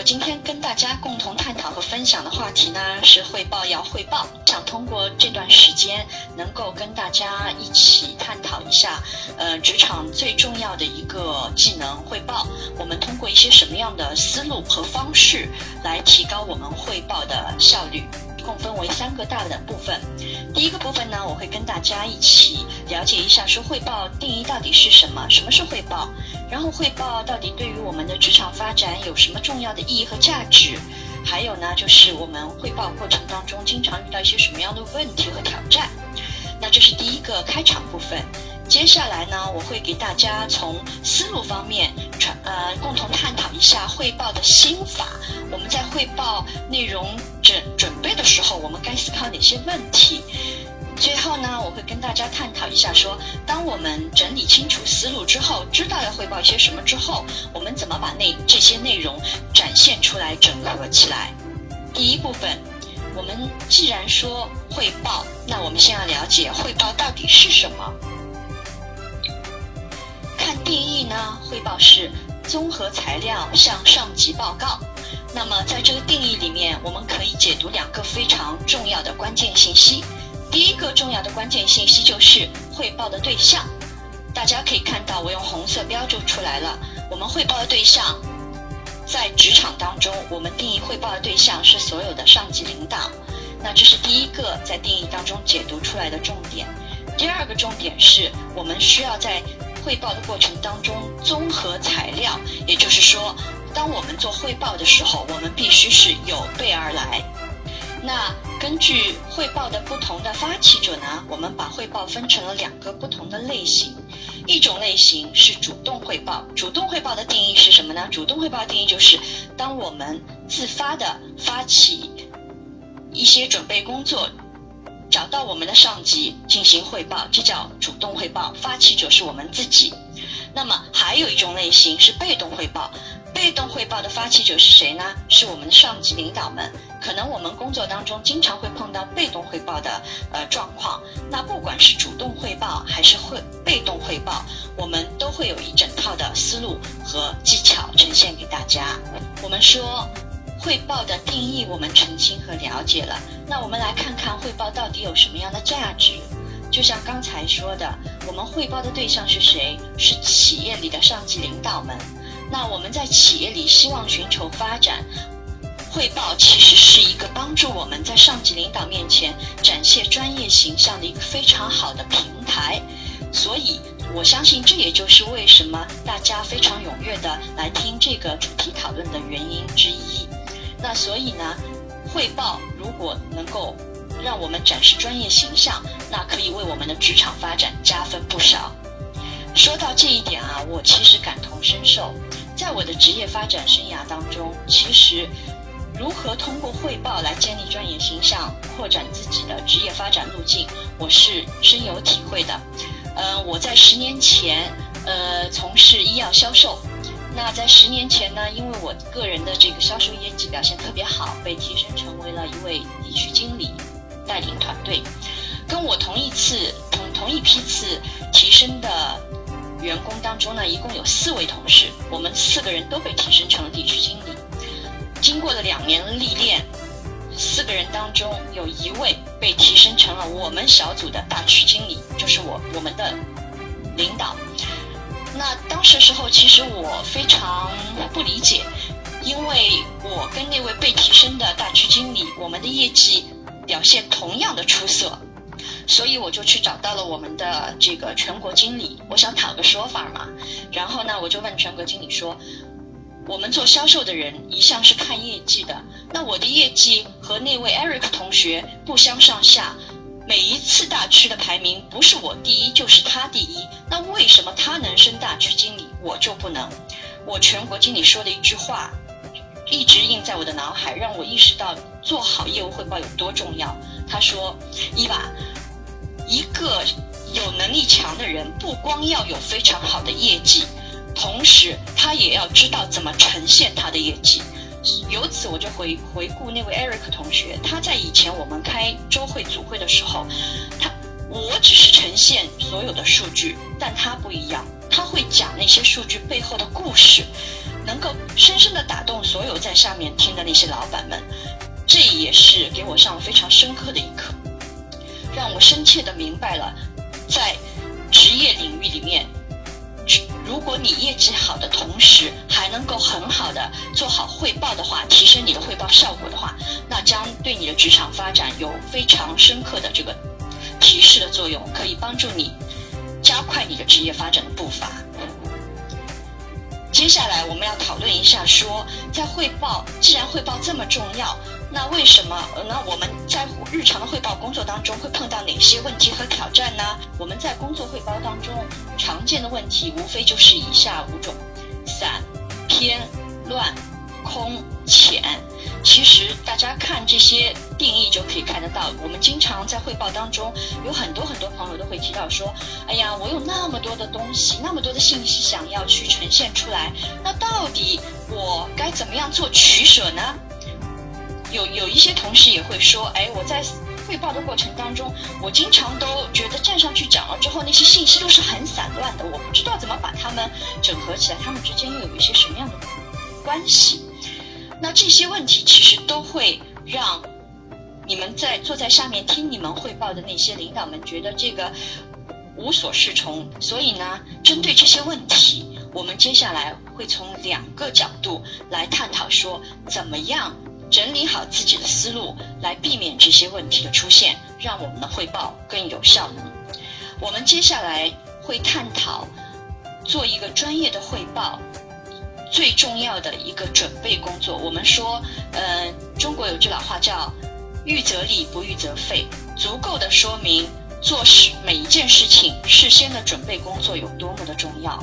我今天跟大家共同探讨和分享的话题呢是汇报要汇报，想通过这段时间能够跟大家一起探讨一下，呃，职场最重要的一个技能汇报，我们通过一些什么样的思路和方式来提高我们汇报的效率。共分为三个大的部分。第一个部分呢，我会跟大家一起了解一下，说汇报定义到底是什么，什么是汇报，然后汇报到底对于我们的职场发展有什么重要的意义和价值，还有呢，就是我们汇报过程当中经常遇到一些什么样的问题和挑战。那这是第一个开场部分。接下来呢，我会给大家从思路方面传呃共同探讨一下汇报的心法。我们在汇报内容准准备的时候，我们该思考哪些问题？最后呢，我会跟大家探讨一下，说当我们整理清楚思路之后，知道要汇报一些什么之后，我们怎么把那这些内容展现出来、整合起来？第一部分，我们既然说汇报，那我们先要了解汇报到底是什么。定义呢，汇报是综合材料向上级报告。那么在这个定义里面，我们可以解读两个非常重要的关键信息。第一个重要的关键信息就是汇报的对象。大家可以看到，我用红色标注出来了。我们汇报的对象，在职场当中，我们定义汇报的对象是所有的上级领导。那这是第一个在定义当中解读出来的重点。第二个重点是我们需要在汇报的过程当中，综合材料，也就是说，当我们做汇报的时候，我们必须是有备而来。那根据汇报的不同的发起者呢，我们把汇报分成了两个不同的类型。一种类型是主动汇报，主动汇报的定义是什么呢？主动汇报定义就是，当我们自发的发起一些准备工作。找到我们的上级进行汇报，这叫主动汇报，发起者是我们自己。那么还有一种类型是被动汇报，被动汇报的发起者是谁呢？是我们的上级领导们。可能我们工作当中经常会碰到被动汇报的呃状况，那不管是主动汇报还是会被动汇报，我们都会有一整套的思路和技巧呈现给大家。我们说。汇报的定义我们澄清和了解了，那我们来看看汇报到底有什么样的价值。就像刚才说的，我们汇报的对象是谁？是企业里的上级领导们。那我们在企业里希望寻求发展，汇报其实是一个帮助我们在上级领导面前展现专业形象的一个非常好的平台。所以，我相信这也就是为什么大家非常踊跃的来听这个主题讨论的原因之一。那所以呢，汇报如果能够让我们展示专业形象，那可以为我们的职场发展加分不少。说到这一点啊，我其实感同身受。在我的职业发展生涯当中，其实如何通过汇报来建立专业形象、扩展自己的职业发展路径，我是深有体会的。呃，我在十年前，呃，从事医药销售。那在十年前呢，因为我个人的这个销售业绩表现特别好，被提升成为了一位地区经理，带领团队。跟我同一次同同一批次提升的员工当中呢，一共有四位同事，我们四个人都被提升成了地区经理。经过了两年历练，四个人当中有一位被提升成了我们小组的大区经理，就是我我们的领导。那当时时候，其实我非常不理解，因为我跟那位被提升的大区经理，我们的业绩表现同样的出色，所以我就去找到了我们的这个全国经理，我想讨个说法嘛。然后呢，我就问全国经理说：“我们做销售的人一向是看业绩的，那我的业绩和那位 Eric 同学不相上下。”每一次大区的排名不是我第一就是他第一，那为什么他能升大区经理，我就不能？我全国经理说的一句话，一直印在我的脑海，让我意识到做好业务汇报有多重要。他说：“伊娃，一个有能力强的人，不光要有非常好的业绩，同时他也要知道怎么呈现他的业绩。”由此我就回回顾那位 Eric 同学，他在以前我们开周会组会的时候，他我只是呈现所有的数据，但他不一样，他会讲那些数据背后的故事，能够深深的打动所有在下面听的那些老板们，这也是给我上了非常深刻的一课，让我深切的明白了，在职业领域里面。如果你业绩好的同时还能够很好的做好汇报的话，提升你的汇报效果的话，那将对你的职场发展有非常深刻的这个提示的作用，可以帮助你加快你的职业发展的步伐。接下来我们要讨论一下，说在汇报，既然汇报这么重要。那为什么？呃那我们在日常的汇报工作当中会碰到哪些问题和挑战呢？我们在工作汇报当中常见的问题无非就是以下五种：散、偏、乱、空、浅。其实大家看这些定义就可以看得到，我们经常在汇报当中有很多很多朋友都会提到说：“哎呀，我有那么多的东西，那么多的信息想要去呈现出来，那到底我该怎么样做取舍呢？”有有一些同事也会说，哎，我在汇报的过程当中，我经常都觉得站上去讲了之后，那些信息都是很散乱的，我不知道怎么把它们整合起来，它们之间又有一些什么样的关系？那这些问题其实都会让你们在坐在下面听你们汇报的那些领导们觉得这个无所适从。所以呢，针对这些问题，我们接下来会从两个角度来探讨，说怎么样。整理好自己的思路，来避免这些问题的出现，让我们的汇报更有效能。我们接下来会探讨做一个专业的汇报最重要的一个准备工作。我们说，呃，中国有句老话叫“预则立，不预则废”，足够的说明做事每一件事情事先的准备工作有多么的重要。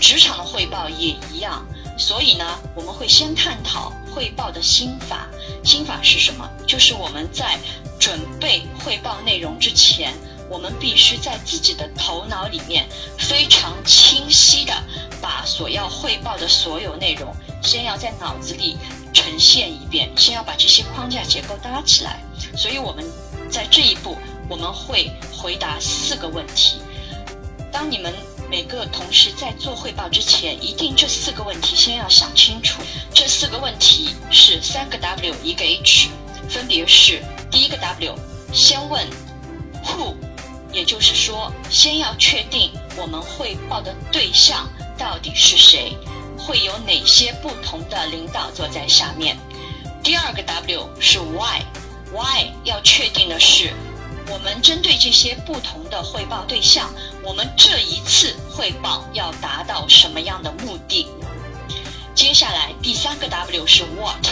职场的汇报也一样。所以呢，我们会先探讨汇报的心法。心法是什么？就是我们在准备汇报内容之前，我们必须在自己的头脑里面非常清晰的把所要汇报的所有内容，先要在脑子里呈现一遍，先要把这些框架结构搭起来。所以我们在这一步，我们会回答四个问题。当你们。每个同事在做汇报之前，一定这四个问题先要想清楚。这四个问题是三个 W 一个 H，分别是：第一个 W，先问 Who，也就是说，先要确定我们汇报的对象到底是谁，会有哪些不同的领导坐在下面。第二个 W 是 Why，Why 要确定的是。我们针对这些不同的汇报对象，我们这一次汇报要达到什么样的目的？接下来第三个 W 是 What，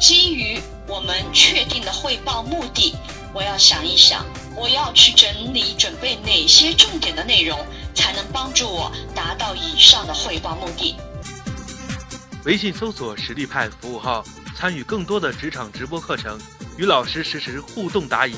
基于我们确定的汇报目的，我要想一想，我要去整理准备哪些重点的内容，才能帮助我达到以上的汇报目的。微信搜索实力派服务号，参与更多的职场直播课程，与老师实时互动答疑。